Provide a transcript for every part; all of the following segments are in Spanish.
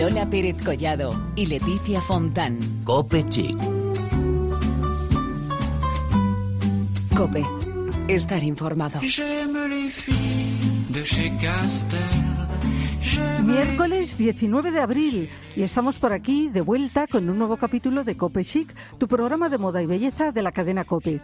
Lola Pérez Collado y Leticia Fontán. Cope Chic. Cope. Estar informado. Miércoles 19 de abril y estamos por aquí de vuelta con un nuevo capítulo de Cope Chic, tu programa de moda y belleza de la cadena Cope.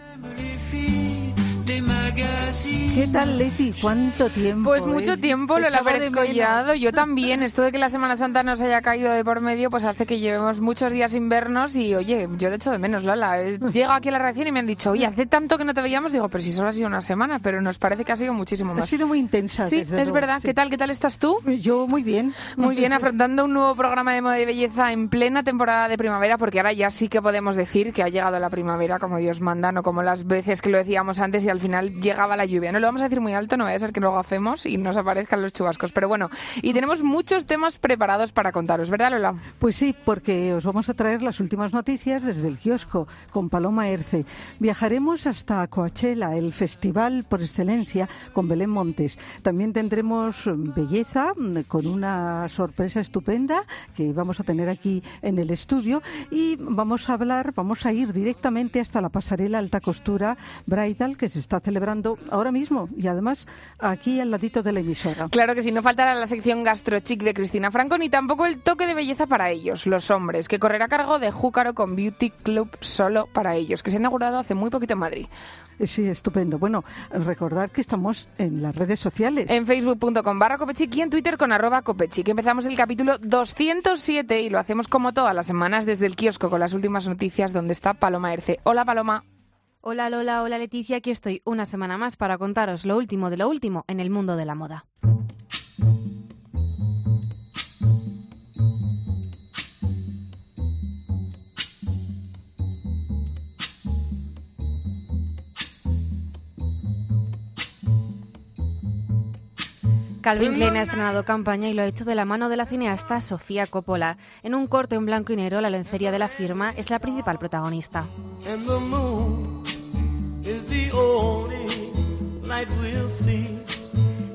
¿Qué tal, Leti? ¿Cuánto tiempo? Pues mucho eh? tiempo, Te lo menos. collado. Yo también. Esto de que la Semana Santa nos haya caído de por medio, pues hace que llevemos muchos días sin vernos. Y oye, yo de hecho de menos, Lola. Eh, Llego aquí a la redacción y me han dicho, oye, hace tanto que no te veíamos. Digo, pero si solo ha sido una semana, pero nos parece que ha sido muchísimo Ha más. sido muy intensa. Sí, es luego, verdad. sí. ¿Qué tal? ¿Qué tal estás tú? Yo muy bien. Muy bien, afrontando un nuevo programa de moda y belleza en plena temporada de primavera, porque ahora ya sí que podemos decir que ha llegado la primavera como Dios manda, no como las veces que lo decíamos antes y al final llegaba la lluvia. No lo vamos a decir muy alto, no vaya a ser que luego hacemos y nos aparezcan los chubascos. Pero bueno, y tenemos muchos temas preparados para contaros, ¿verdad, Lola? Pues sí, porque os vamos a traer las últimas noticias desde el kiosco con Paloma Erce. Viajaremos hasta Coachella, el festival por excelencia con Belén Montes. También tendremos mm, belleza mm, con una sorpresa estupenda que vamos a tener aquí en el estudio y vamos a hablar, vamos a ir directamente hasta la pasarela alta costura Bridal que se está celebrando ahora mismo y además aquí al ladito de la emisora. Claro que sí, no faltará la sección gastrochic de Cristina Franco ni tampoco el toque de belleza para ellos, los hombres, que correrá a cargo de Júcaro con Beauty Club solo para ellos, que se ha inaugurado hace muy poquito en Madrid. Eh, Sí, estupendo. Bueno, recordar que estamos en las redes sociales. En facebook.com barra copechic y en Twitter con arroba copechic. Empezamos el capítulo 207 y lo hacemos como todas las semanas desde el kiosco con las últimas noticias donde está Paloma Erce. Hola Paloma. Hola Lola, hola Leticia, aquí estoy una semana más para contaros lo último de lo último en el mundo de la moda. Calvin Klein ha estrenado campaña y lo ha hecho de la mano de la cineasta Sofía Coppola. En un corto en blanco y negro, la lencería de la firma es la principal protagonista.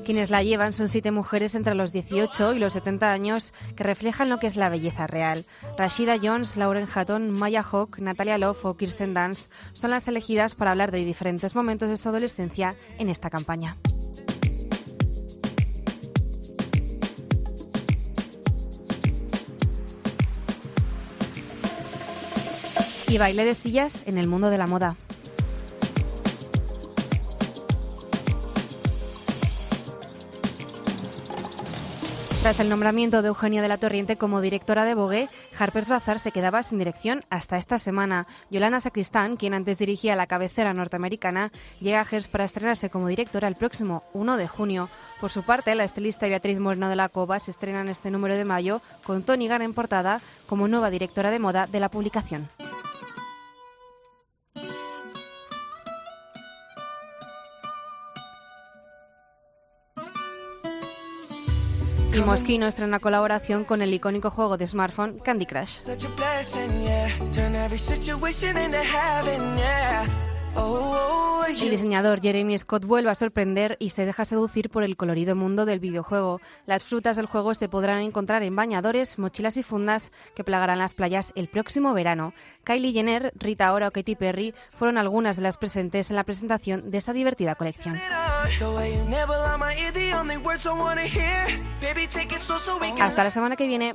Quienes la llevan son siete mujeres entre los 18 y los 70 años que reflejan lo que es la belleza real. Rashida Jones, Lauren Hatton, Maya Hawke, Natalia Love o Kirsten Dunst son las elegidas para hablar de diferentes momentos de su adolescencia en esta campaña. Y baile de sillas en el mundo de la moda. Tras el nombramiento de Eugenia de la Torriente como directora de Vogue, Harper's Bazaar se quedaba sin dirección hasta esta semana. Yolanda Sacristán, quien antes dirigía la cabecera norteamericana, llega a Hearst para estrenarse como directora el próximo 1 de junio. Por su parte, la estilista Beatriz Moreno de la Cova se estrena en este número de mayo con Tony Garn en portada como nueva directora de moda de la publicación. Y Moschino estrena colaboración con el icónico juego de smartphone Candy Crush. El diseñador Jeremy Scott vuelve a sorprender y se deja seducir por el colorido mundo del videojuego. Las frutas del juego se podrán encontrar en bañadores, mochilas y fundas que plagarán las playas el próximo verano. Kylie Jenner, Rita Ora o Katy Perry fueron algunas de las presentes en la presentación de esta divertida colección. Hasta la semana que viene.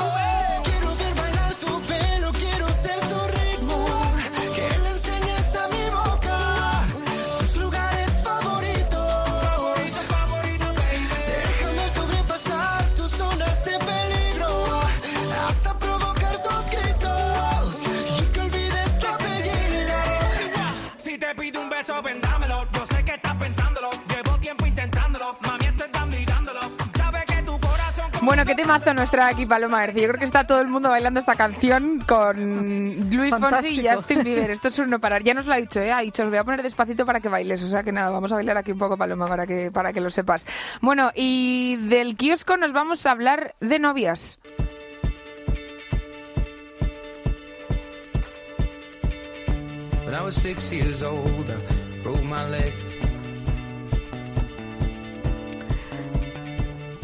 Bueno, qué temazo nuestra aquí Paloma Erci. Yo creo que está todo el mundo bailando esta canción con Luis Fonsi y. Justin Bieber. Esto es un no parar. Ya nos lo ha dicho, ¿eh? Ha dicho, os voy a poner despacito para que bailes. O sea que nada, vamos a bailar aquí un poco, Paloma, para que, para que lo sepas. Bueno, y del kiosco nos vamos a hablar de novias. When I was six years old, I broke my leg.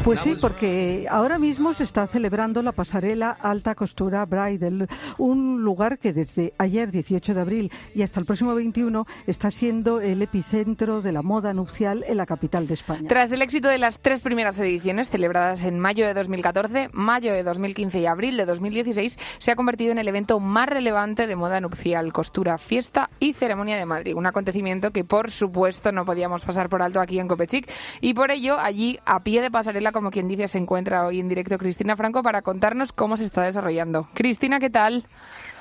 Pues sí, porque ahora mismo se está celebrando la pasarela Alta Costura Bridal, un lugar que desde ayer 18 de abril y hasta el próximo 21 está siendo el epicentro de la moda nupcial en la capital de España. Tras el éxito de las tres primeras ediciones, celebradas en mayo de 2014, mayo de 2015 y abril de 2016, se ha convertido en el evento más relevante de moda nupcial, costura, fiesta y ceremonia de Madrid. Un acontecimiento que, por supuesto, no podíamos pasar por alto aquí en Copechic. Y por ello, allí, a pie de pasarela, como quien dice, se encuentra hoy en directo Cristina Franco para contarnos cómo se está desarrollando. Cristina, ¿qué tal?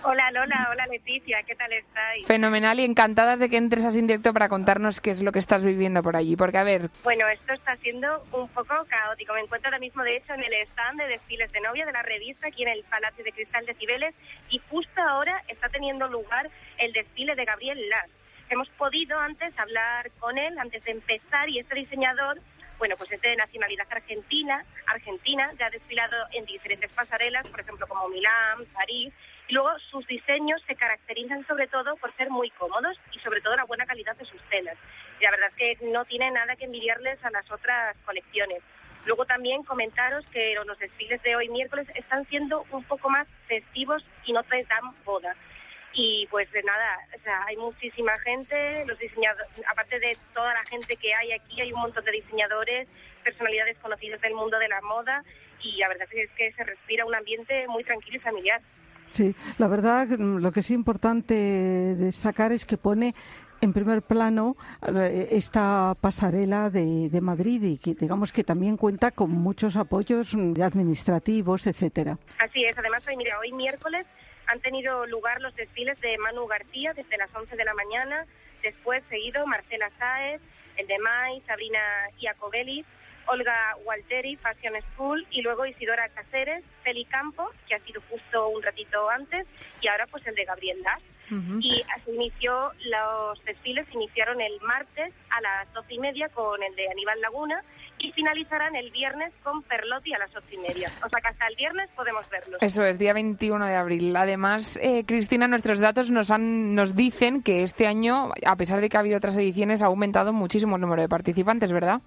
Hola Lola, hola Leticia, ¿qué tal estáis? Fenomenal y encantadas de que entres así en directo para contarnos qué es lo que estás viviendo por allí. Porque, a ver, Bueno, esto está siendo un poco caótico. Me encuentro ahora mismo, de hecho, en el stand de desfiles de novia de la revista aquí en el Palacio de Cristal de Cibeles y justo ahora está teniendo lugar el desfile de Gabriel Las. Hemos podido antes hablar con él antes de empezar y este diseñador, bueno, pues es de nacionalidad argentina, argentina, ya ha desfilado en diferentes pasarelas, por ejemplo, como Milán, París, y luego sus diseños se caracterizan sobre todo por ser muy cómodos y sobre todo la buena calidad de sus telas. Y la verdad es que no tiene nada que envidiarles a las otras colecciones. Luego también comentaros que los desfiles de hoy miércoles están siendo un poco más festivos y no te dan boda. Y pues de nada, o sea, hay muchísima gente, los diseñadores, aparte de toda la gente que hay aquí, hay un montón de diseñadores, personalidades conocidas del mundo de la moda y la verdad es que se respira un ambiente muy tranquilo y familiar. Sí, la verdad, mm, lo que es importante destacar es que pone en primer plano eh, esta pasarela de, de Madrid y que digamos que también cuenta con muchos apoyos mm, administrativos, etcétera. Así es, además hoy, mira, hoy miércoles han tenido lugar los desfiles de Manu García desde las 11 de la mañana, después seguido Marcela Sáez, el de Mai, Sabrina Iacobelli, Olga Walteri, Fashion School, y luego Isidora Cáceres, Feli Campos, que ha sido justo un ratito antes, y ahora pues el de Gabriel Las. Y así inició, los desfiles iniciaron el martes a las doce y media con el de Aníbal Laguna y finalizarán el viernes con Perlotti a las ocho y media. O sea que hasta el viernes podemos verlos. Eso es, día 21 de abril. Además, eh, Cristina, nuestros datos nos, han, nos dicen que este año, a pesar de que ha habido otras ediciones, ha aumentado muchísimo el número de participantes, ¿verdad?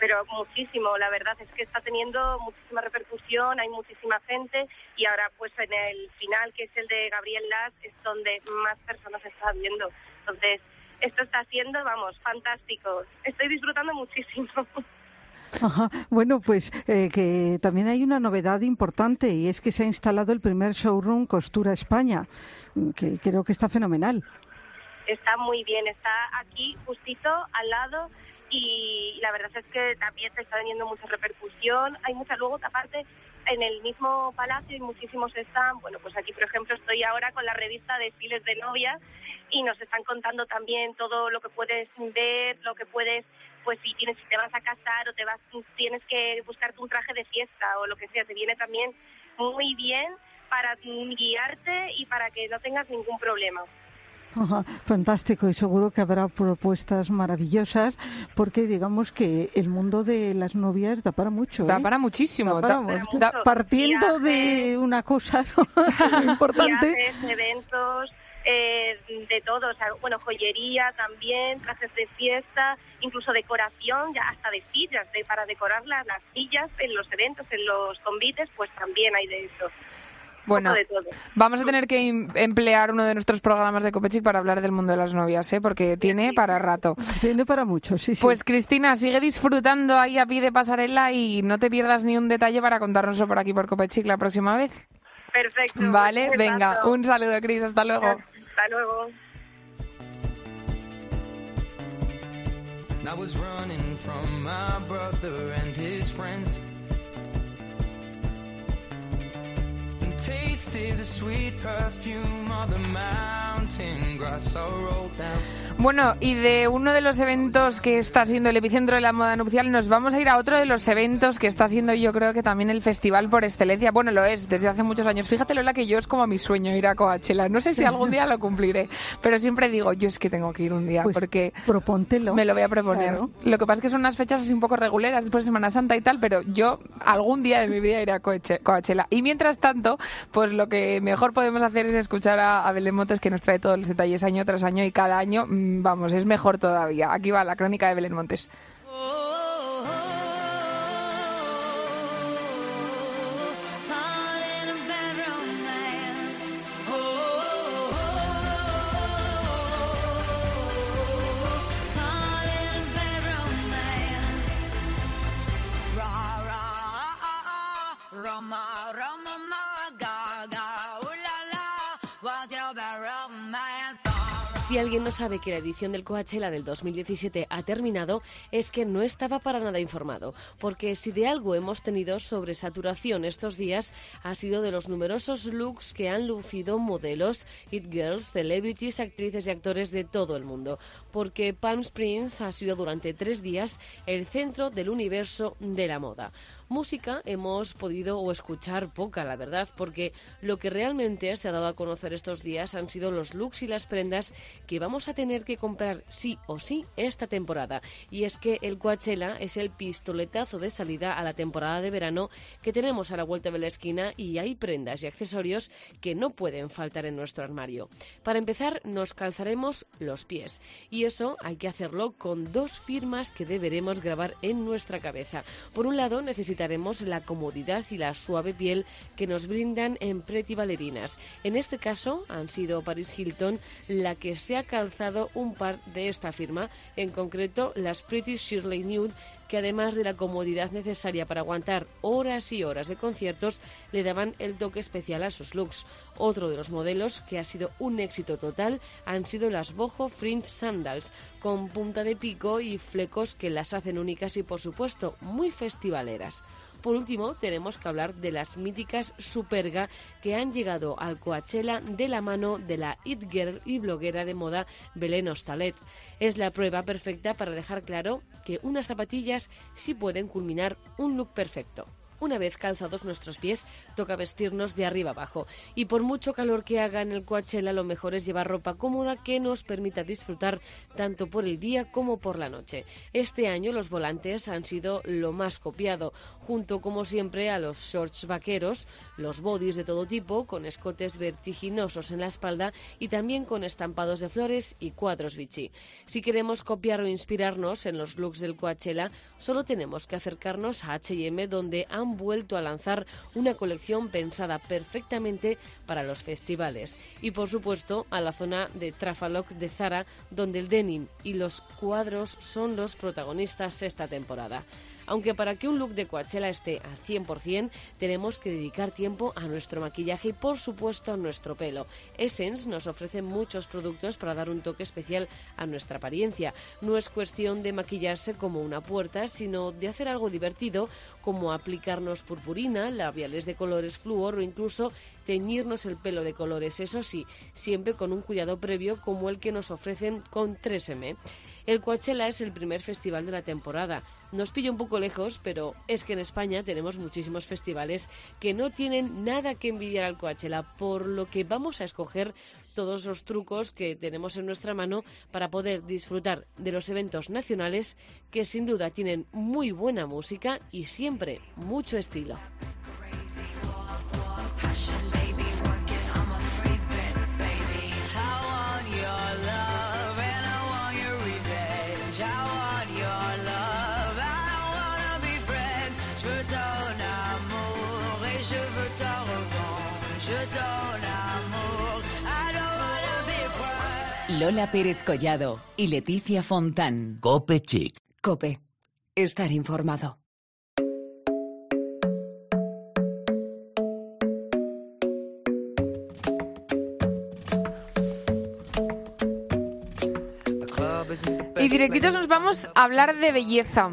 pero muchísimo. La verdad es que está teniendo muchísima repercusión, hay muchísima gente y ahora pues en el final, que es el de Gabriel Las, es donde más personas está viendo. Entonces, esto está siendo, vamos, fantástico. Estoy disfrutando muchísimo. Bueno, pues eh, que también hay una novedad importante y es que se ha instalado el primer showroom Costura España, que creo que está fenomenal. Está muy bien, está aquí justito al lado y la verdad es que también se está teniendo mucha repercusión. Hay mucha, luego aparte en el mismo palacio hay muchísimos están, bueno pues aquí por ejemplo estoy ahora con la revista Desfiles de Novia y nos están contando también todo lo que puedes ver, lo que puedes, pues si tienes, si te vas a casar o te vas, tienes que buscarte un traje de fiesta o lo que sea, te viene también muy bien para guiarte y para que no tengas ningún problema. Fantástico y seguro que habrá propuestas maravillosas porque digamos que el mundo de las novias da para mucho. Da ¿eh? para muchísimo. Da para da- mucho. da- Partiendo de una cosa ¿no? importante. Viajes, eventos, eh, de todo, o sea, bueno, joyería también, trajes de fiesta, incluso decoración, ya hasta de sillas, de, para decorar las, las sillas en los eventos, en los convites, pues también hay de eso. Bueno, vamos a tener que em- emplear uno de nuestros programas de Copechic para hablar del mundo de las novias, ¿eh? porque tiene para rato. Tiene para mucho, sí, sí. Pues Cristina, sigue disfrutando ahí a pie de pasarela y no te pierdas ni un detalle para contárnoslo por aquí por Copechic la próxima vez. Perfecto. Vale, venga, un saludo, Cris, hasta luego. Hasta luego. I was running from my brother and his friends. Bueno, y de uno de los eventos que está siendo el epicentro de la moda nupcial, nos vamos a ir a otro de los eventos que está siendo yo creo que también el festival por excelencia. Bueno, lo es desde hace muchos años. Fíjate, Lola, que yo es como mi sueño ir a Coachella. No sé si algún día lo cumpliré, pero siempre digo, yo es que tengo que ir un día Pues porque propóntelo. me lo voy a proponer. Claro. Lo que pasa es que son unas fechas así un poco reguleras después de Semana Santa y tal, pero yo algún día de mi vida iré a Coache- Coachella. Y mientras tanto, pues lo que mejor podemos hacer es escuchar a, a Belén Montes que nos trae todos los detalles año tras año y cada año, mm, vamos, es mejor todavía. Aquí va la crónica de Belén Montes. No sabe que la edición del Coachella del 2017 ha terminado, es que no estaba para nada informado, porque si de algo hemos tenido sobresaturación estos días, ha sido de los numerosos looks que han lucido modelos, it girls, celebrities, actrices y actores de todo el mundo, porque Palm Springs ha sido durante tres días el centro del universo de la moda. Música hemos podido o escuchar poca, la verdad, porque lo que realmente se ha dado a conocer estos días han sido los looks y las prendas que vamos a tener que comprar sí o sí esta temporada. Y es que el Coachella es el pistoletazo de salida a la temporada de verano que tenemos a la vuelta de la esquina y hay prendas y accesorios que no pueden faltar en nuestro armario. Para empezar, nos calzaremos los pies y eso hay que hacerlo con dos firmas que deberemos grabar en nuestra cabeza. Por un lado, la comodidad y la suave piel que nos brindan en Pretty Ballerinas. En este caso, han sido Paris Hilton la que se ha calzado un par de esta firma, en concreto las Pretty Shirley Nude, que además de la comodidad necesaria para aguantar horas y horas de conciertos, le daban el toque especial a sus looks. Otro de los modelos que ha sido un éxito total han sido las Boho Fringe Sandals, con punta de pico y flecos que las hacen únicas y, por supuesto, muy festivaleras. Por último, tenemos que hablar de las míticas Superga que han llegado al Coachella de la mano de la It Girl y bloguera de moda Belén Ostalet. Es la prueba perfecta para dejar claro que unas zapatillas sí pueden culminar un look perfecto. Una vez calzados nuestros pies, toca vestirnos de arriba abajo. Y por mucho calor que haga en el Coachella, lo mejor es llevar ropa cómoda que nos permita disfrutar tanto por el día como por la noche. Este año los volantes han sido lo más copiado, junto como siempre a los shorts vaqueros, los bodies de todo tipo, con escotes vertiginosos en la espalda y también con estampados de flores y cuadros Vichy. Si queremos copiar o inspirarnos en los looks del Coachella, solo tenemos que acercarnos a H&M donde vuelto a lanzar una colección pensada perfectamente para los festivales. Y por supuesto a la zona de Trafalok de Zara, donde el denim y los cuadros son los protagonistas esta temporada. Aunque para que un look de Coachella esté al 100%, tenemos que dedicar tiempo a nuestro maquillaje y por supuesto a nuestro pelo. Essence nos ofrece muchos productos para dar un toque especial a nuestra apariencia. No es cuestión de maquillarse como una puerta, sino de hacer algo divertido como aplicarnos purpurina, labiales de colores flúor o incluso teñirnos el pelo de colores, eso sí, siempre con un cuidado previo como el que nos ofrecen con 3M. El Coachella es el primer festival de la temporada. Nos pilla un poco lejos, pero es que en España tenemos muchísimos festivales que no tienen nada que envidiar al Coachella, por lo que vamos a escoger todos los trucos que tenemos en nuestra mano para poder disfrutar de los eventos nacionales que sin duda tienen muy buena música y siempre mucho estilo. Lola Pérez Collado y Leticia Fontán. Cope Chic. Cope. Estar informado. Y directitos nos vamos a hablar de belleza.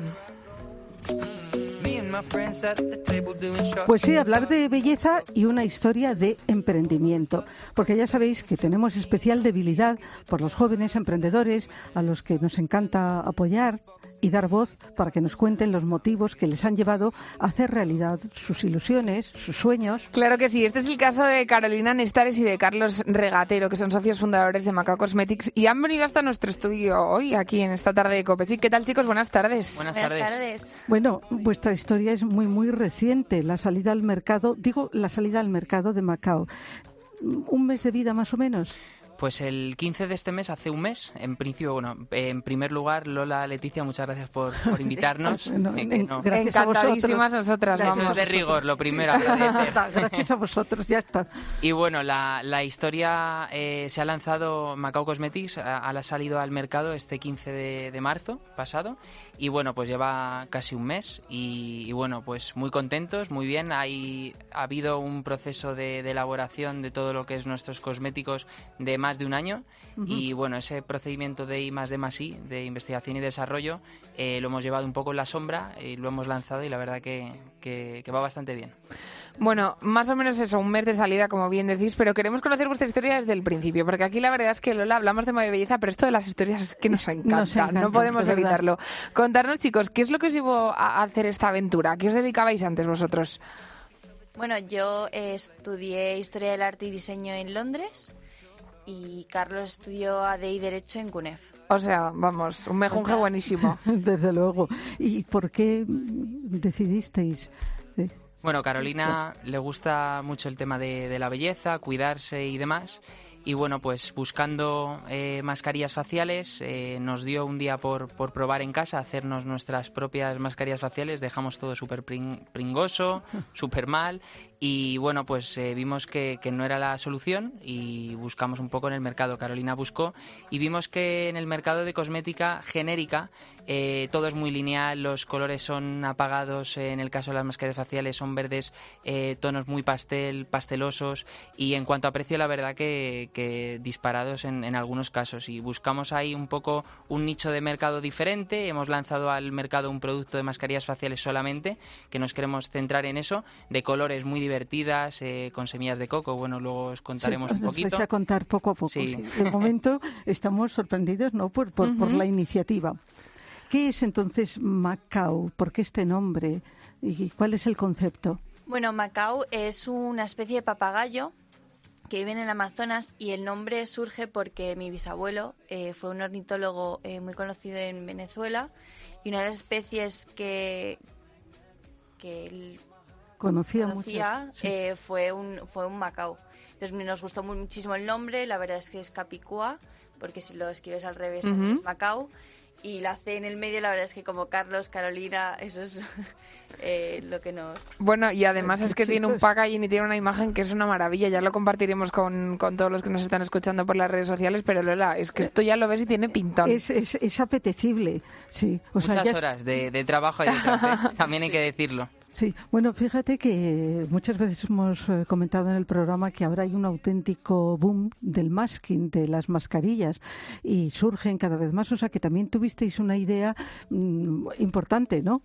Pues sí, hablar de belleza y una historia de emprendimiento, porque ya sabéis que tenemos especial debilidad por los jóvenes emprendedores a los que nos encanta apoyar y dar voz para que nos cuenten los motivos que les han llevado a hacer realidad sus ilusiones, sus sueños. Claro que sí, este es el caso de Carolina Nestares y de Carlos Regatero, que son socios fundadores de Macao Cosmetics y han venido hasta nuestro estudio hoy, aquí en esta tarde de Copechic. ¿Qué tal, chicos? Buenas tardes. Buenas tardes. Bueno, vuestra historia es muy, muy reciente, la salida al mercado, digo, la salida al mercado de Macao. Un mes de vida más o menos. Pues el 15 de este mes, hace un mes, en principio, bueno, en primer lugar, Lola, Leticia, muchas gracias por, por invitarnos. Bueno, Eh, que en- no- gracias a Encantadísimas vosotros. nosotras, Gracias vamos. de rigor, lo primero, Sí. Gracias a vosotros, ya está. Y bueno, la, la historia eh, se ha lanzado, Macao Cosmetics ha, ha salido al mercado este 15 de, de marzo pasado y bueno, pues lleva casi un mes y, y bueno, pues muy contentos, muy bien. Hay, ha habido un proceso de, de elaboración de todo lo que es nuestros cosméticos de más de un año y bueno, ese procedimiento de I más D más I, de investigación y desarrollo, eh, lo hemos llevado un poco en la sombra y lo hemos lanzado y la verdad que, que- que va bastante bien. Bueno, más o menos eso, un mes de salida, como bien decís, pero queremos conocer vuestra historia desde el principio, porque aquí la verdad es que Lola hablamos de moda y belleza, pero esto de las historias es que nos encanta, Nos encanta, no podemos evitarlo. Contarnos, chicos, ¿qué es lo que os llevó a a hacer esta aventura? ¿A qué os dedicabais antes vosotros? Bueno, yo eh, estudié Historia del Arte y Diseño en Londres y Carlos estudió AD y Derecho en CUNEF. O sea, vamos, un mejunje buenísimo. Desde luego. ¿Y por qué decidisteis? eh, Bueno, Carolina le gusta mucho el tema de, de la belleza, cuidarse y demás. Y bueno, pues buscando eh, mascarillas faciales, eh, nos dio un día por, por probar en casa, hacernos nuestras propias mascarillas faciales. Dejamos todo súper pring- pringoso, súper mal. Y bueno, pues eh, vimos que, que no era la solución y buscamos un poco en el mercado. Carolina buscó y vimos que en el mercado de cosmética genérica eh, todo es muy lineal, los colores son apagados, eh, en el caso de las mascarillas faciales son verdes, eh, tonos muy pastel, pastelosos y en cuanto a precio la verdad que, que disparados en, en algunos casos y buscamos ahí un poco un nicho de mercado diferente, hemos lanzado al mercado un producto de mascarillas faciales solamente, que nos queremos centrar en eso, de colores muy divertidas, eh, con semillas de coco, bueno luego os contaremos sí, un poquito. vais a contar poco a poco. Sí. sí. De momento estamos sorprendidos ¿no? por, por, por la iniciativa. ¿Qué es entonces Macao? ¿Por qué este nombre? ¿Y cuál es el concepto? Bueno, Macao es una especie de papagayo que vive en el Amazonas y el nombre surge porque mi bisabuelo eh, fue un ornitólogo eh, muy conocido en Venezuela y una de las especies que, que él Conocía, conocía mucho. Sí. eh, fue, un, fue un Macao. Entonces nos gustó mu- muchísimo el nombre, la verdad es que es Capicúa, porque si lo escribes al revés es Macao. Y la C en el medio, la verdad es que como Carlos, Carolina, eso es eh, lo que nos... Bueno, y además es que Chicos. tiene un packaging y tiene una imagen que es una maravilla. Ya lo compartiremos con, con todos los que nos están escuchando por las redes sociales, pero Lola, es que esto ya lo ves y tiene pintón. Es, es, es apetecible, sí. O sea, Muchas es- horas de, de trabajo hay detrás, ¿eh? también hay que decirlo. Sí, bueno, fíjate que muchas veces hemos eh, comentado en el programa que ahora hay un auténtico boom del masking, de las mascarillas, y surgen cada vez más. O sea que también tuvisteis una idea mm, importante, ¿no?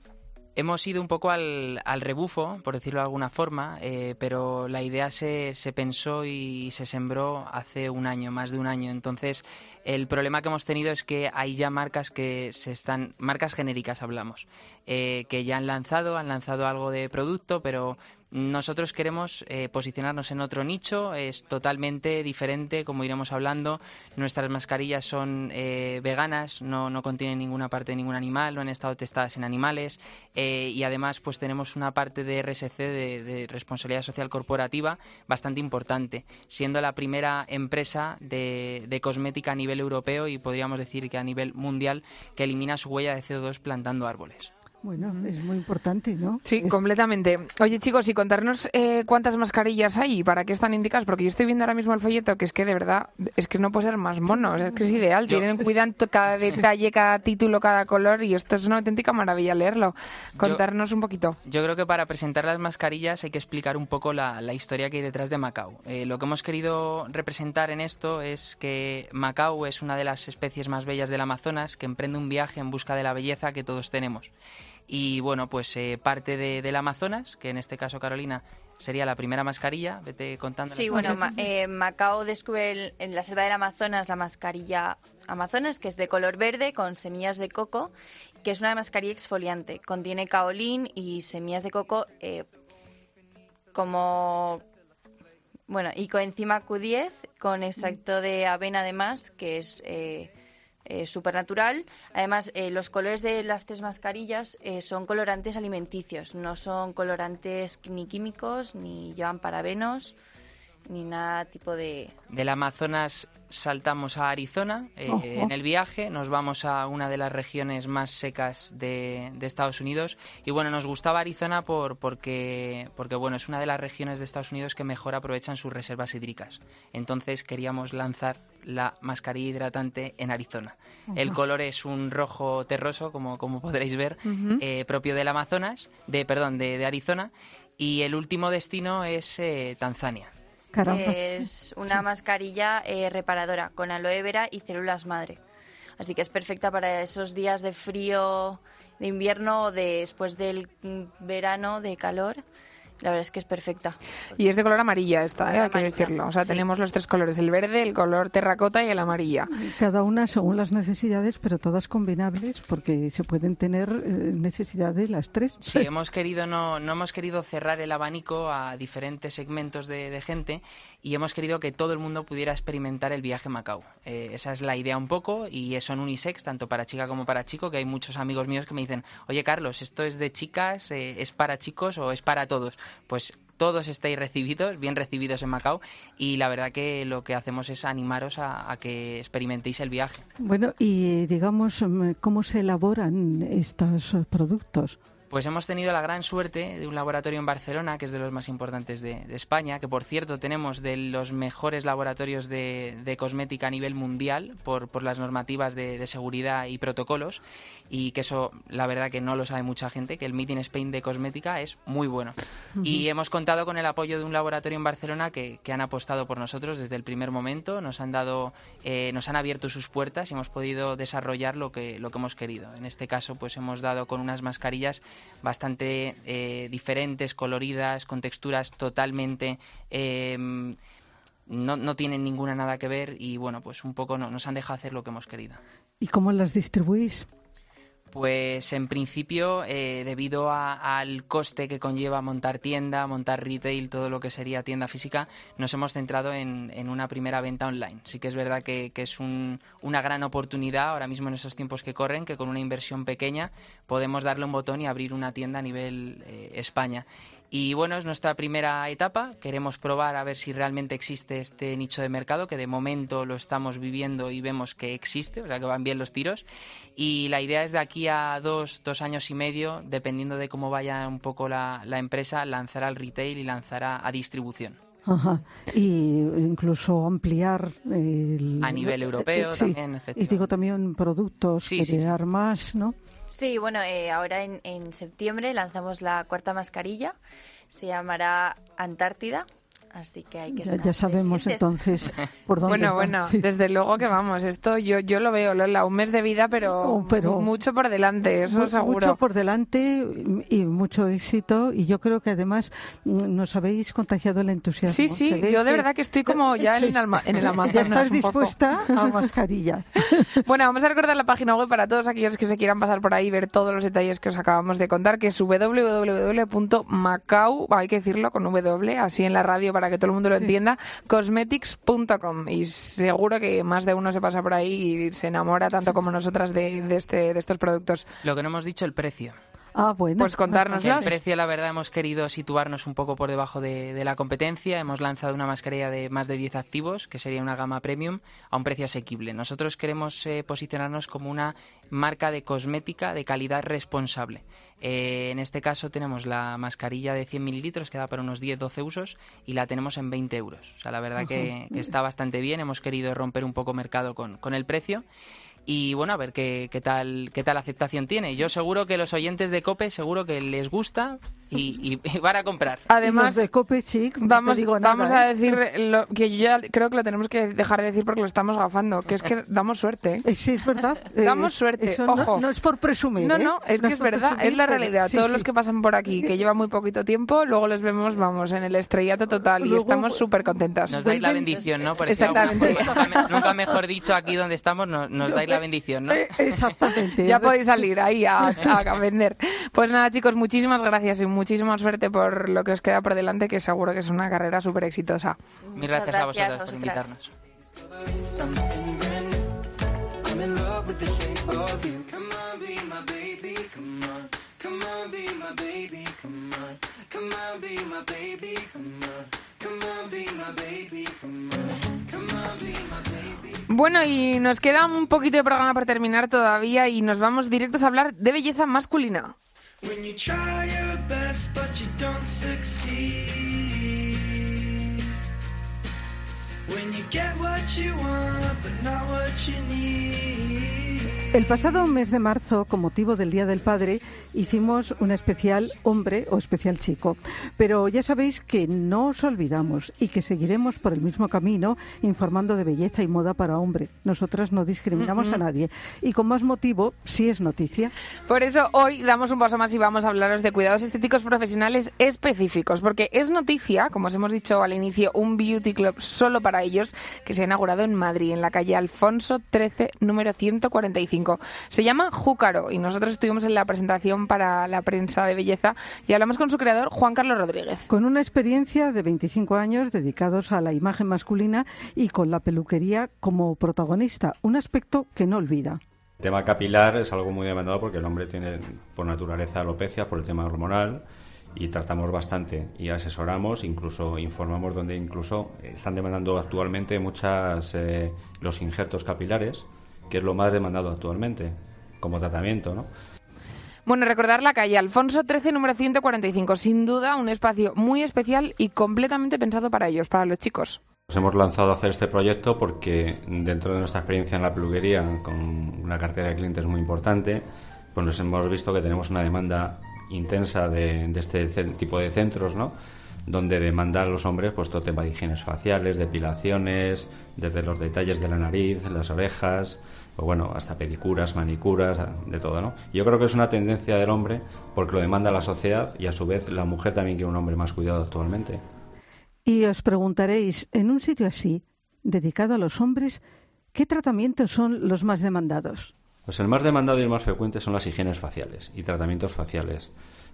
Hemos ido un poco al, al rebufo, por decirlo de alguna forma, eh, pero la idea se, se pensó y se sembró hace un año, más de un año. Entonces, el problema que hemos tenido es que hay ya marcas que se están, marcas genéricas hablamos, eh, que ya han lanzado, han lanzado algo de producto, pero nosotros queremos eh, posicionarnos en otro nicho, es totalmente diferente, como iremos hablando. Nuestras mascarillas son eh, veganas, no, no contienen ninguna parte de ningún animal, no han estado testadas en animales eh, y además pues tenemos una parte de RSC, de, responsabilidad social corporativa, bastante importante, siendo la primera empresa de, de cosmética a nivel europeo y podríamos decir que a nivel mundial que elimina su huella de CO2 plantando árboles. Bueno, es muy importante, ¿no? Sí, Es- completamente. Oye, chicos, y contarnos eh, cuántas mascarillas hay y para qué están indicadas, porque yo estoy viendo ahora mismo el folleto, que es que de verdad, es que no puede ser más mono, o sea, es que es ideal, Yo- tienen cuidan cada detalle, cada título, cada color, y esto es una auténtica maravilla leerlo. Contarnos un poquito. Yo creo que para presentar las mascarillas hay que explicar un poco la, la historia que hay detrás de Macao. Eh, lo que hemos querido representar en esto es que Macao es una de las especies más bellas del Amazonas que emprende un viaje en busca de la belleza que todos tenemos. Y bueno, pues eh, parte de- del Amazonas, que en este caso Carolina sería la primera mascarilla, vete contando. Sí, bueno, Ma- eh, Macao descubre el- en la selva del Amazonas la mascarilla Amazonas, que es de color verde con semillas de coco, que es una mascarilla exfoliante. Contiene caolín y semillas de coco eh, como... Bueno, y coenzima Q10 con extracto de avena además, que es eh, súper natural. Además, eh, los colores de las tres mascarillas eh, son colorantes alimenticios, no son colorantes ni químicos, ni llevan parabenos, ni nada tipo de... Del Amazonas saltamos a Arizona eh, en el viaje, nos vamos a una de las regiones más secas de, de Estados Unidos y bueno, nos gustaba Arizona por, porque, porque bueno, es una de las regiones de Estados Unidos que mejor aprovechan sus reservas hídricas. Entonces queríamos lanzar la mascarilla hidratante en Arizona. El color es un rojo terroso, como, como podréis ver, eh, propio del Amazonas, de, perdón, de, de Arizona y el último destino es eh, Tanzania. Es una mascarilla eh, reparadora con aloe vera y células madre. Así que es perfecta para esos días de frío de invierno o de- después del mm, verano de calor. La verdad es que es perfecta. Y es de color amarilla esta, ¿eh? Hay que decirlo. O sea, sí. tenemos los tres colores, el verde, el color terracota y el amarilla. Cada una según las necesidades, pero todas combinables porque se pueden tener eh, necesidades las tres. Sí, hemos querido, no, no hemos querido cerrar el abanico a diferentes segmentos de, de gente y hemos querido que todo el mundo pudiera experimentar el viaje a Macao. Eh, esa es la idea un poco y son unisex, tanto para chica como para chico, que hay muchos amigos míos que me dicen, oye Carlos, ¿esto es de chicas, eh, es para chicos o es para todos? Pues todos estáis recibidos, bien recibidos en Macao y la verdad que lo que hacemos es animaros a, a que experimentéis el viaje. Bueno, y digamos, mm, ¿cómo se elaboran estos productos? Pues hemos tenido la gran suerte de un laboratorio en Barcelona, que es de los más importantes de, de España, que por cierto tenemos de los mejores laboratorios de, de cosmética a nivel mundial por, por las normativas de, de seguridad y protocolos, y que eso la verdad que no lo sabe mucha gente, que el Meeting Spain de cosmética es muy bueno. Y hemos contado con el apoyo de un laboratorio en Barcelona que, que han apostado por nosotros desde el primer momento, nos han dado, eh, nos han abierto sus puertas y hemos podido desarrollar lo que, lo que hemos querido. En este caso, pues hemos dado con unas mascarillas bastante eh, diferentes, coloridas, con texturas totalmente eh, no, no tienen ninguna nada que ver y bueno, pues un poco no- nos han dejado hacer lo que hemos querido. ¿Y cómo las distribuís? Pues en principio, eh, debido a- al coste que conlleva montar tienda, montar retail, todo lo que sería tienda física, nos hemos centrado en, una primera venta online. Sí que es verdad que, que es un- una gran oportunidad ahora mismo en esos tiempos que corren, que con una inversión pequeña podemos darle un botón y abrir una tienda a nivel eh, España. Y bueno, es nuestra primera etapa. Queremos probar a ver si realmente existe este nicho de mercado, que de momento lo estamos viviendo y vemos que existe, o sea que van bien los tiros. Y la idea es de aquí a dos, dos años y medio, dependiendo de cómo vaya un poco la, la empresa, lanzar al retail y lanzar a, a distribución. Ajá. Y incluso ampliar el... A nivel europeo sí. también, Y efectivamente. digo también productos, Sí, sí, crear más, ¿no? Sí, bueno, eh, ahora en, en septiembre lanzamos la cuarta mascarilla. Se llamará Antártida. Así que hay que estar ya sabemos entonces por dónde Bueno, va. bueno, Sí. desde luego que vamos, esto yo, yo lo veo, Lola, un mes de vida, pero, Oh, pero- mucho por delante, eso Mu- seguro. Mucho por delante y mucho éxito y yo creo que además mm, nos habéis contagiado el entusiasmo. Sí, sí, yo de verdad que estoy como ya en Sí. el, alma- en el Amazonas. Ya estás dispuesta a mascarilla. Bueno, vamos a recordar la página web para todos aquellos que se quieran pasar por ahí y ver todos los detalles que os acabamos de contar, que es www.macau, hay que decirlo con W, así en la radio para que todo el mundo lo entienda, cosmetics.com. Y seguro que más de uno se pasa por ahí y se enamora tanto como nosotras de, de este, de estos productos. Lo que no hemos dicho, el precio. Ah, bueno. Pues contárnoslas. El precio, la verdad, hemos querido situarnos un poco por debajo de, de la competencia. Hemos lanzado una mascarilla de más de 10 activos, que sería una gama premium, a un precio asequible. Nosotros queremos eh, posicionarnos como una marca de cosmética de calidad responsable. Eh, en este caso tenemos la mascarilla de 100 mililitros, que da para unos 10-12 usos, y la tenemos en 20 euros. O sea, la verdad que, que está bastante bien. Hemos querido romper un poco mercado con, con el precio. Y bueno, a ver qué, qué tal qué tal aceptación tiene. Yo seguro que los oyentes de COPE seguro que les gusta y, y van a comprar. Además, Y los de Cope Chic, no vamos, digo nada, vamos ¿eh? a decir lo que yo ya creo que lo tenemos que dejar de decir porque lo estamos gafando, que es que damos suerte. ¿eh? Eh, Sí, es verdad. Eh, Damos suerte, eso no- ojo. No, es por presumir. No, ¿eh? no, es No que es verdad, presumir, es la realidad. sí, Todos sí. los que pasan por aquí, que llevan muy poquito tiempo, luego les vemos, vamos, en el estrellato total y Luego- estamos súper contentas. Nos dais la bendición, ¿no? Por Exactamente. nunca mejor dicho, aquí donde estamos, nos, nos dais la bendición, ¿no? Eh, Exactamente. Ya podéis salir ahí a, a vender. Pues nada, chicos, muchísimas gracias y muchísima suerte por lo que os queda por delante, que seguro que es una carrera súper exitosa. Mil gracias, a gracias vosotros a por vosotras. invitarnos. Come on, be my baby, come on. Bueno, y nos queda un poquito de programa para terminar todavía y nos vamos directos a hablar de belleza masculina. When you get what you want but not what you need. El pasado mes de marzo, con motivo del Día del Padre, hicimos un especial hombre o especial chico. Pero ya sabéis que no os olvidamos y que seguiremos por el mismo camino informando de belleza y moda para hombre. Nosotras no discriminamos a nadie. Y con más motivo, si es noticia. Por eso hoy damos un paso más y vamos a hablaros de cuidados estéticos profesionales específicos, porque es noticia, como os hemos dicho al inicio, un beauty club solo para ellos que se ha inaugurado en Madrid, en la calle Alfonso 13, número 145. Se llama Júcaro y nosotros estuvimos en la presentación para la prensa de belleza y hablamos con su creador, Juan Carlos Rodríguez. Con una experiencia de 25 años dedicados a la imagen masculina y con la peluquería como protagonista, un aspecto que no olvida. El tema capilar es algo muy demandado porque el hombre tiene por naturaleza alopecia por el tema hormonal y tratamos bastante y asesoramos, incluso informamos donde incluso están demandando actualmente muchas eh, los injertos capilares, que es lo más demandado actualmente como tratamiento, ¿no? Bueno, recordar la calle Alfonso 13, número 145. Sin duda, un espacio muy especial y completamente pensado para ellos, para los chicos. Nos hemos lanzado a hacer este proyecto porque dentro de nuestra experiencia en la peluquería, con una cartera de clientes muy importante, pues nos hemos visto que tenemos una demanda intensa de, de este tipo de centros, ¿no? Donde demandan los hombres pues todo tema de higienes faciales, depilaciones, desde los detalles de la nariz, las orejas, o bueno, hasta pedicuras, manicuras, de todo, ¿no? Yo creo que es una tendencia del hombre porque lo demanda la sociedad y a su vez la mujer también quiere un hombre más cuidado actualmente. Y os preguntaréis, en un sitio así, dedicado a los hombres, ¿qué tratamientos son los más demandados? Pues el más demandado y el más frecuente son las higienes faciales y tratamientos faciales,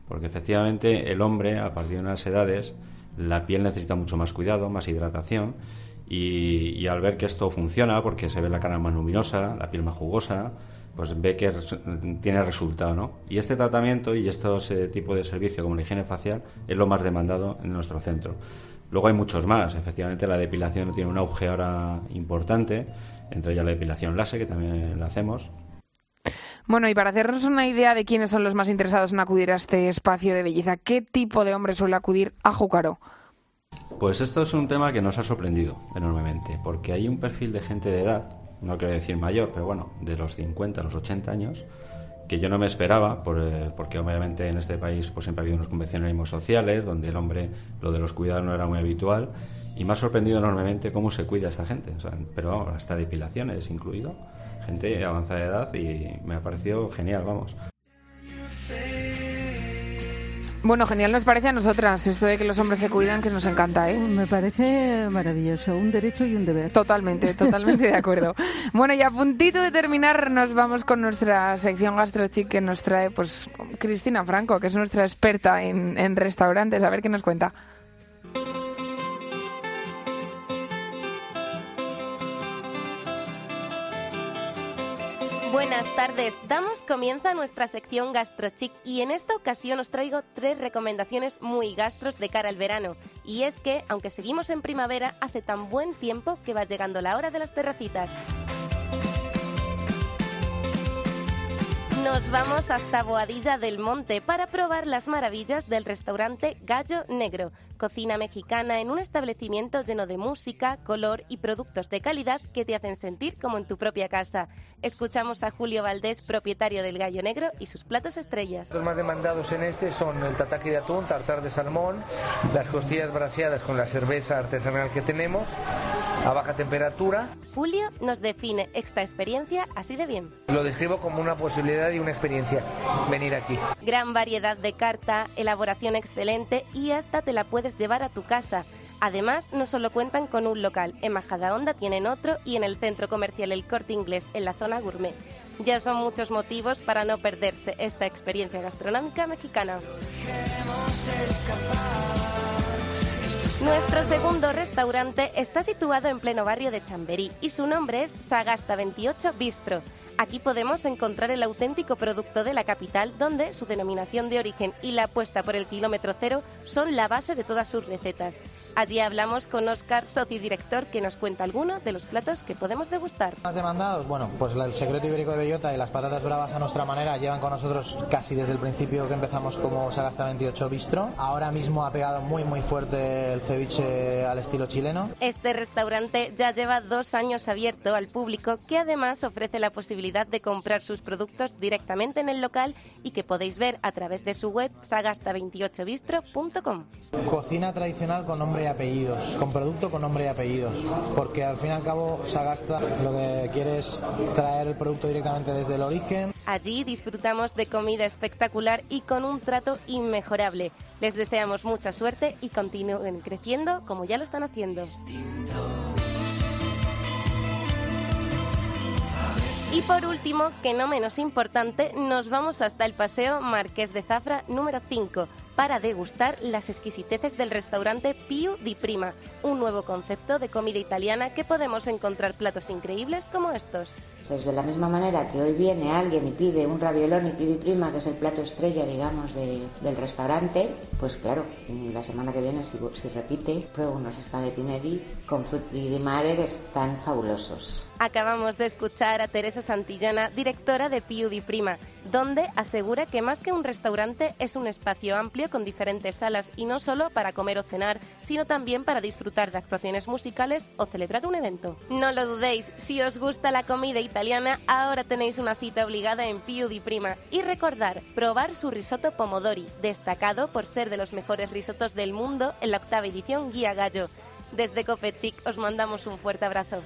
porque efectivamente el hombre a partir de unas edades la piel necesita mucho más cuidado, más hidratación y, al ver que esto funciona, porque se ve la cara más luminosa, la piel más jugosa, pues ve que tiene resultado, ¿no? Y este tratamiento y estos eh, tipos de servicio como la higiene facial es lo más demandado en nuestro centro. Luego hay muchos más, efectivamente la depilación tiene un auge ahora importante, entre ellas la depilación láser, que también la hacemos, Bueno, y para hacernos una idea de quiénes son los más interesados en acudir a este espacio de belleza, ¿qué tipo de hombre suele acudir a Júcaro? Pues esto es un tema que nos ha sorprendido enormemente, porque hay un perfil de gente de edad, no quiero decir mayor, pero bueno, de los 50 a los 80 años, que yo no me esperaba, por, eh, porque obviamente en este país pues siempre ha habido unos convencionalismos sociales, donde el hombre, lo de los cuidados no era muy habitual, y me ha sorprendido enormemente cómo se cuida esta gente, o sea, pero vamos, hasta depilaciones incluido, gente avanzada de edad, y me ha parecido genial, vamos. Bueno, genial nos parece a nosotras esto de que los hombres se cuidan, que nos encanta, ¿eh? Me parece maravilloso, un derecho y un deber. Totalmente, totalmente de acuerdo. Bueno, y a puntito de terminar nos vamos con nuestra sección GastroChic que nos trae pues Cristina Franco, que es nuestra experta en, en restaurantes. A ver qué nos cuenta. Buenas tardes, damos comienzo a nuestra sección GastroChic y en esta ocasión os traigo tres recomendaciones muy gastros de cara al verano. Y es que, aunque seguimos en primavera, hace tan buen tiempo que va llegando la hora de las terracitas. Nos vamos hasta Boadilla del Monte para probar las maravillas del restaurante Gallo Negro, cocina mexicana en un establecimiento lleno de música, color y productos de calidad que te hacen sentir como en tu propia casa. Escuchamos a Julio Valdés, propietario del Gallo Negro, y sus platos estrellas. Los más demandados en este son el tataki de atún, tartar de salmón, las costillas braseadas con la cerveza artesanal que tenemos a baja temperatura. Julio nos define esta experiencia así de bien. Lo describo como una posibilidad y una experiencia venir aquí. Gran variedad de carta, elaboración excelente y hasta te la puedes llevar a tu casa. Además, no solo cuentan con un local, en Majadahonda tienen otro y en el centro comercial El Corte Inglés, en la zona gourmet. Ya son muchos motivos para no perderse esta experiencia gastronómica mexicana. Nuestro segundo restaurante está situado en pleno barrio de Chamberí y su nombre es Sagasta 28 Bistro. Aquí podemos encontrar el auténtico producto de la capital, donde su denominación de origen y la apuesta por el kilómetro cero son la base de todas sus recetas. Allí hablamos con Oscar, socio y director, que nos cuenta alguno de los platos que podemos degustar. Más demandados, bueno, pues el secreto ibérico de bellota y las patatas bravas a nuestra manera llevan con nosotros casi desde el principio que empezamos como Sagasta 28 Bistro. Ahora mismo ha pegado muy muy fuerte el ceviche al estilo chileno. Este restaurante ya lleva dos años abierto al público, que además ofrece la posibilidad de comprar sus productos directamente en el local y que podéis ver a través de su web sagasta28bistro.com. Cocina tradicional con nombre y apellidos, con producto con nombre y apellidos, porque al fin y al cabo Sagasta lo que quiere es traer el producto directamente desde el origen. Allí disfrutamos de comida espectacular y con un trato inmejorable. Les deseamos mucha suerte y continúen creciendo como ya lo están haciendo. Y por último, que no menos importante, nos vamos hasta el Paseo Marqués de Zafra número 5 para degustar las exquisiteces del restaurante Piu di Prima, un nuevo concepto de comida italiana que podemos encontrar platos increíbles como estos. Pues de la misma manera que hoy viene alguien y pide un raviolón y pide prima, que es el plato estrella, digamos, de- del restaurante, pues claro, la semana que viene, si, si repite, pruebo unos espagueti neri con frutti di mare que están fabulosos. Acabamos de escuchar a Teresa Santillana, directora de Piu di Prima, donde asegura que más que un restaurante es un espacio amplio con diferentes salas y no solo para comer o cenar, sino también para disfrutar de actuaciones musicales o celebrar un evento. No lo dudéis, si os gusta la comida italiana, ahora tenéis una cita obligada en Piu di Prima. Y recordar, probar su risotto pomodori, destacado por ser de los mejores risotos del mundo en la octava edición Guía Gallo. Desde Copechic os mandamos un fuerte abrazo.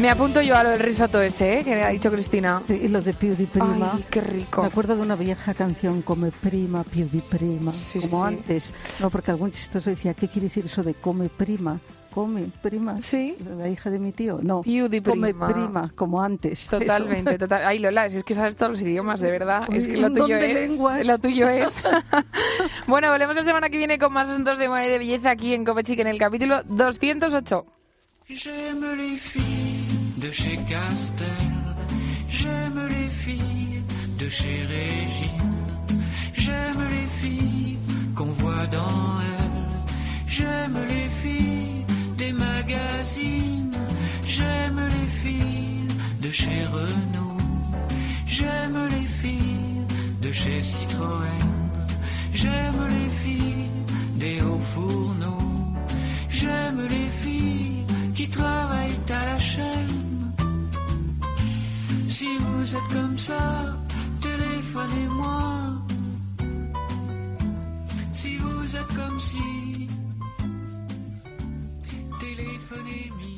Me apunto yo a lo del risotto ese, ¿eh? que ha dicho Cristina. Sí, y lo de Piu di Prima. Ay, qué rico. Me acuerdo de una vieja canción, Come Prima, Piu di Prima, Sí, como sí. antes. No, porque algún chistoso decía, ¿qué quiere decir eso de Come Prima? Come Prima. Sí. La hija de mi tío. No, Piu di Come Prima. Prima, como antes. Totalmente, Eso. total. Ay, Lola, si es que sabes todos los idiomas, de verdad. Es que lo tuyo es. lenguas. Lo tuyo es. bueno, volvemos la semana que viene con más asuntos de moda y de belleza aquí en Copechic en el capítulo 208. De chez Castel, j'aime les filles de chez Régine, j'aime les filles qu'on voit dans elle, j'aime les filles des magazines, j'aime les filles de chez Renault, j'aime les filles de chez Citroën, j'aime les filles des hauts fourneaux, j'aime les filles qui travaillent à la chaîne si vous êtes comme ça, téléphonez-moi. Si vous êtes comme si, téléphonez-moi.